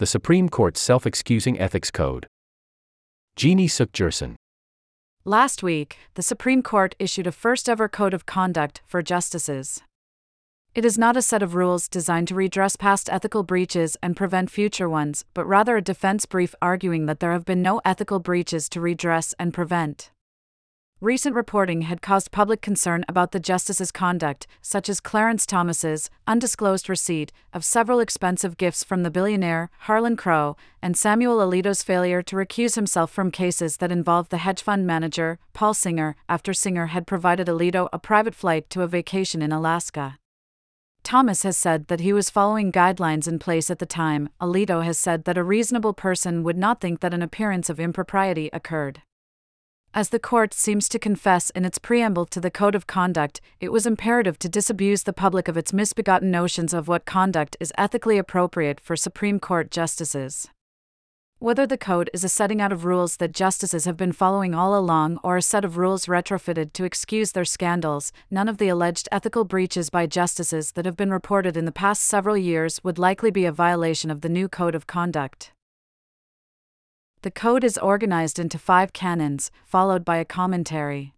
the Supreme Court's self excusing ethics code. Jeannie Suk Gersen. Last week, the Supreme Court issued a first ever code of conduct for justices. It is not a set of rules designed to redress past ethical breaches and prevent future ones, but rather a defense brief arguing that there have been no ethical breaches to redress and prevent. Recent reporting had caused public concern about the justice's conduct, such as Clarence Thomas's undisclosed receipt of several expensive gifts from the billionaire Harlan Crow and Samuel Alito's failure to recuse himself from cases that involved the hedge fund manager Paul Singer after Singer had provided Alito a private flight to a vacation in Alaska. Thomas has said that he was following guidelines in place at the time. Alito has said that a reasonable person would not think that an appearance of impropriety occurred. As the court seems to confess in its preamble to the Code of Conduct, it was imperative to disabuse the public of its misbegotten notions of what conduct is ethically appropriate for Supreme Court justices. Whether the code is a setting out of rules that justices have been following all along or a set of rules retrofitted to excuse their scandals, none of the alleged ethical breaches by justices that have been reported in the past several years would likely be a violation of the new Code of Conduct. The code is organized into five canons, followed by a commentary.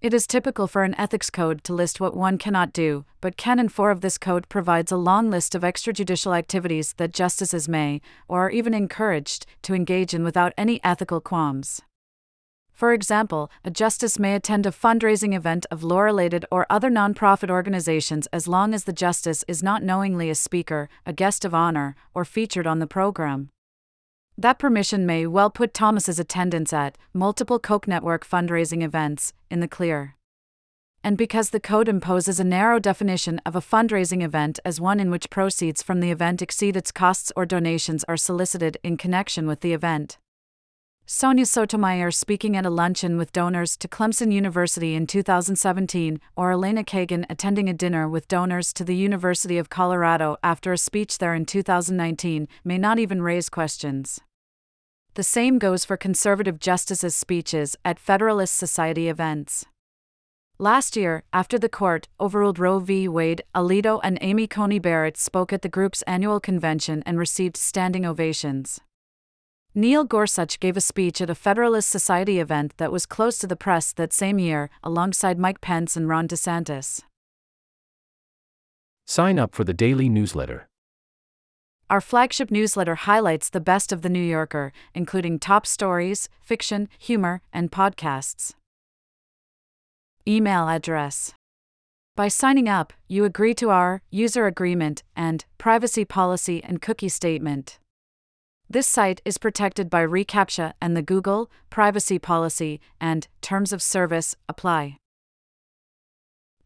It is typical for an ethics code to list what one cannot do, but Canon 4 of this code provides a long list of extrajudicial activities that justices may, or are even encouraged, to engage in without any ethical qualms. For example, a justice may attend a fundraising event of law related or other nonprofit organizations as long as the justice is not knowingly a speaker, a guest of honor, or featured on the program. That permission may well put Thomas's attendance at multiple Koch network fundraising events in the clear. And because the code imposes a narrow definition of a fundraising event as one in which proceeds from the event exceed its costs or donations are solicited in connection with the event. Sonia Sotomayor speaking at a luncheon with donors to Clemson University in 2017, or Elena Kagan attending a dinner with donors to the University of Colorado after a speech there in 2019, may not even raise questions. The same goes for conservative justices' speeches at Federalist Society events. Last year, after the court overruled Roe v. Wade, Alito and Amy Coney Barrett spoke at the group's annual convention and received standing ovations. Neil Gorsuch gave a speech at a Federalist Society event that was closed to the press that same year, alongside Mike Pence and Ron DeSantis. Sign up for the daily newsletter. Our flagship newsletter highlights the best of The New Yorker, including top stories, fiction, humor, and podcasts. Email address. By signing up, you agree to our user agreement and privacy policy and cookie statement. This site is protected by reCAPTCHA and the Google privacy policy and terms of service apply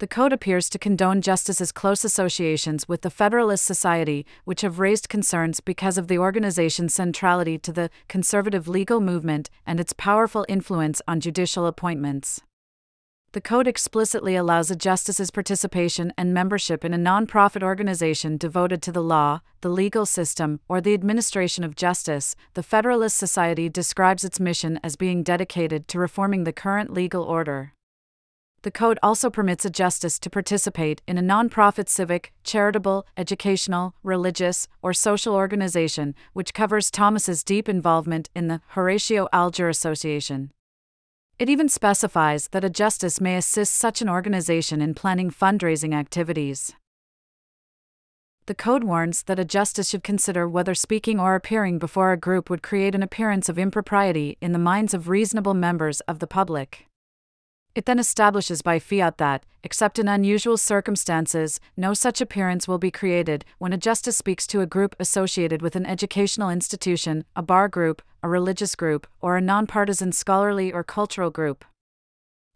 the code appears to condone justice's close associations with the Federalist Society, which have raised concerns because of the organization's centrality to the conservative legal movement and its powerful influence on judicial appointments. The code explicitly allows a justice's participation and membership in a nonprofit organization devoted to the law, the legal system, or the administration of justice. The Federalist Society describes its mission as being dedicated to reforming the current legal order the code also permits a justice to participate in a nonprofit civic, charitable, educational, religious, or social organization, which covers Thomas's deep involvement in the Horatio Alger Association. It even specifies that a justice may assist such an organization in planning fundraising activities. The code warns that a justice should consider whether speaking or appearing before a group would create an appearance of impropriety in the minds of reasonable members of the public. It then establishes by fiat that, except in unusual circumstances, no such appearance will be created when a justice speaks to a group associated with an educational institution, a bar group, a religious group, or a nonpartisan scholarly or cultural group.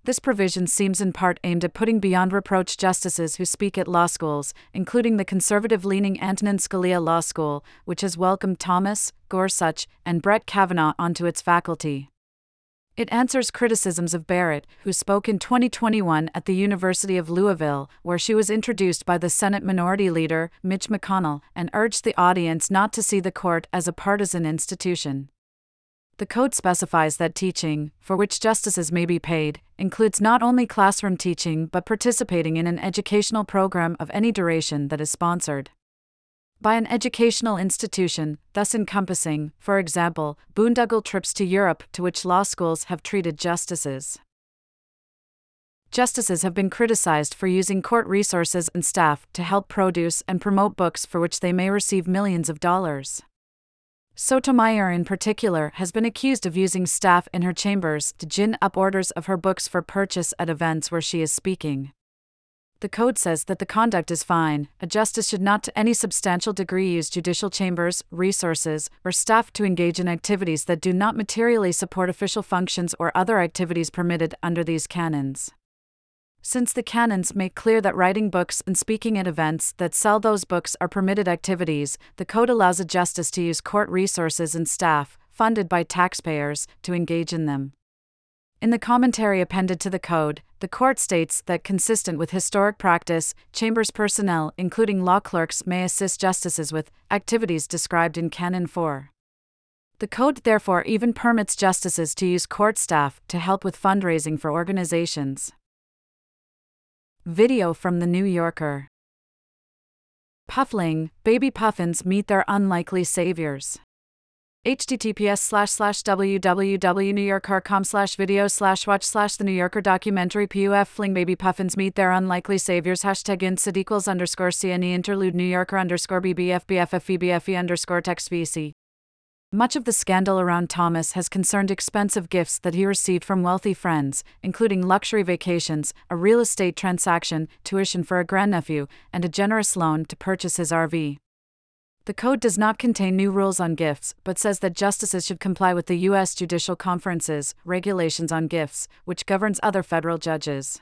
This provision seems in part aimed at putting beyond reproach justices who speak at law schools, including the conservative leaning Antonin Scalia Law School, which has welcomed Thomas, Gorsuch, and Brett Kavanaugh onto its faculty. It answers criticisms of Barrett, who spoke in 2021 at the University of Louisville, where she was introduced by the Senate Minority Leader, Mitch McConnell, and urged the audience not to see the court as a partisan institution. The code specifies that teaching, for which justices may be paid, includes not only classroom teaching but participating in an educational program of any duration that is sponsored. By an educational institution, thus encompassing, for example, boondoggle trips to Europe to which law schools have treated justices. Justices have been criticized for using court resources and staff to help produce and promote books for which they may receive millions of dollars. Sotomayor, in particular, has been accused of using staff in her chambers to gin up orders of her books for purchase at events where she is speaking. The code says that the conduct is fine. A justice should not to any substantial degree use judicial chambers, resources, or staff to engage in activities that do not materially support official functions or other activities permitted under these canons. Since the canons make clear that writing books and speaking at events that sell those books are permitted activities, the code allows a justice to use court resources and staff, funded by taxpayers, to engage in them. In the commentary appended to the code, the court states that, consistent with historic practice, chambers personnel, including law clerks, may assist justices with activities described in Canon 4. The code therefore even permits justices to use court staff to help with fundraising for organizations. Video from The New Yorker. Puffling, baby puffins meet their unlikely saviors. Https slash slash www.newyorker.com slash video slash watch slash the New Yorker documentary PUF fling baby puffins meet their unlikely saviors hashtag insid equals underscore CNE interlude New Yorker underscore BBF underscore text VC. Much of the scandal around Thomas has concerned expensive gifts that he received from wealthy friends, including luxury vacations, a real estate transaction, tuition for a grandnephew, and a generous loan to purchase his RV. The code does not contain new rules on gifts, but says that justices should comply with the U.S. Judicial Conference's regulations on gifts, which governs other federal judges.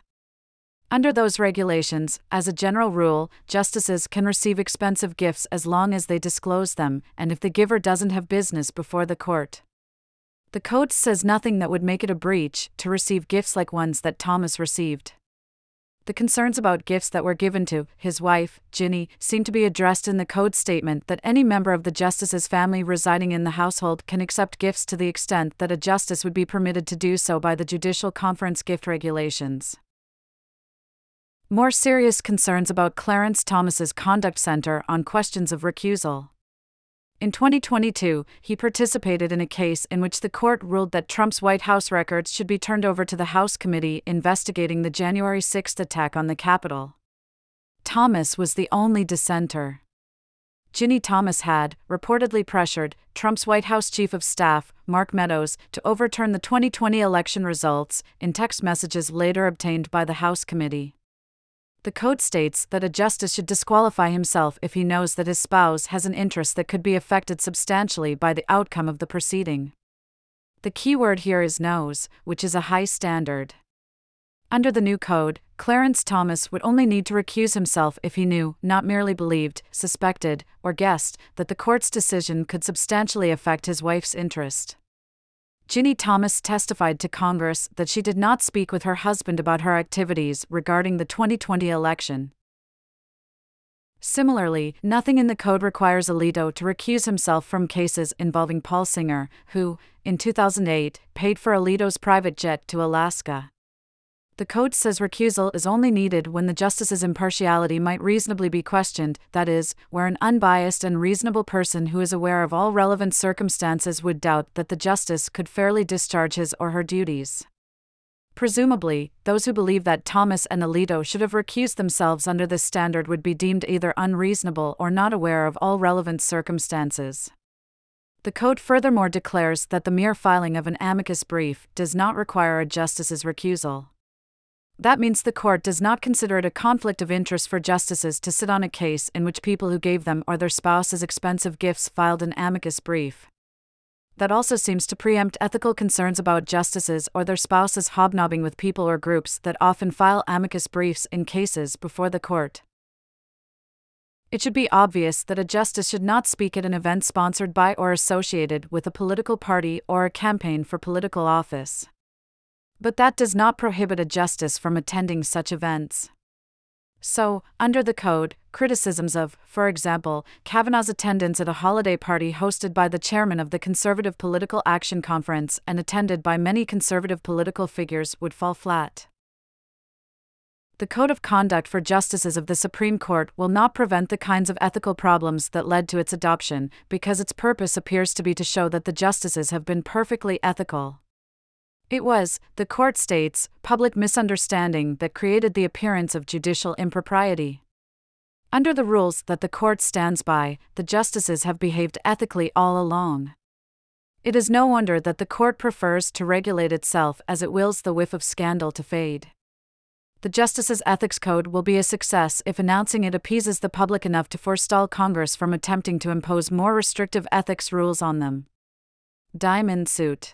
Under those regulations, as a general rule, justices can receive expensive gifts as long as they disclose them, and if the giver doesn't have business before the court. The code says nothing that would make it a breach to receive gifts like ones that Thomas received. The concerns about gifts that were given to his wife, Ginni, seem to be addressed in the code statement that any member of the justice's family residing in the household can accept gifts to the extent that a justice would be permitted to do so by the Judicial Conference gift regulations. More serious concerns about Clarence Thomas's conduct center on questions of recusal. In 2022, he participated in a case in which the court ruled that Trump's White House records should be turned over to the House committee investigating the January 6 attack on the Capitol. Thomas was the only dissenter. Ginni Thomas had, reportedly pressured, Trump's White House Chief of Staff, Mark Meadows, to overturn the 2020 election results, in text messages later obtained by the House committee. The code states that a justice should disqualify himself if he knows that his spouse has an interest that could be affected substantially by the outcome of the proceeding. The key word here is knows, which is a high standard. Under the new code, Clarence Thomas would only need to recuse himself if he knew, not merely believed, suspected, or guessed, that the court's decision could substantially affect his wife's interest. Ginni Thomas testified to Congress that she did not speak with her husband about her activities regarding the 2020 election. Similarly, nothing in the code requires Alito to recuse himself from cases involving Paul Singer, who, in 2008, paid for Alito's private jet to Alaska. The code says recusal is only needed when the justice's impartiality might reasonably be questioned, that is, where an unbiased and reasonable person who is aware of all relevant circumstances would doubt that the justice could fairly discharge his or her duties. Presumably, those who believe that Thomas and Alito should have recused themselves under this standard would be deemed either unreasonable or not aware of all relevant circumstances. The code furthermore declares that the mere filing of an amicus brief does not require a justice's recusal. That means the court does not consider it a conflict of interest for justices to sit on a case in which people who gave them or their spouses expensive gifts filed an amicus brief. That also seems to preempt ethical concerns about justices or their spouses hobnobbing with people or groups that often file amicus briefs in cases before the court. It should be obvious that a justice should not speak at an event sponsored by or associated with a political party or a campaign for political office. But that does not prohibit a justice from attending such events. So, under the code, criticisms of, for example, Kavanaugh's attendance at a holiday party hosted by the chairman of the Conservative Political Action Conference and attended by many conservative political figures would fall flat. The Code of Conduct for Justices of the Supreme Court will not prevent the kinds of ethical problems that led to its adoption, because its purpose appears to be to show that the justices have been perfectly ethical. It was, the court states, public misunderstanding that created the appearance of judicial impropriety. Under the rules that the court stands by, the justices have behaved ethically all along. It is no wonder that the court prefers to regulate itself as it wills the whiff of scandal to fade the Justice's Ethics Code will be a success if announcing it appeases the public enough to forestall Congress from attempting to impose more restrictive ethics rules on them. Diamond Suit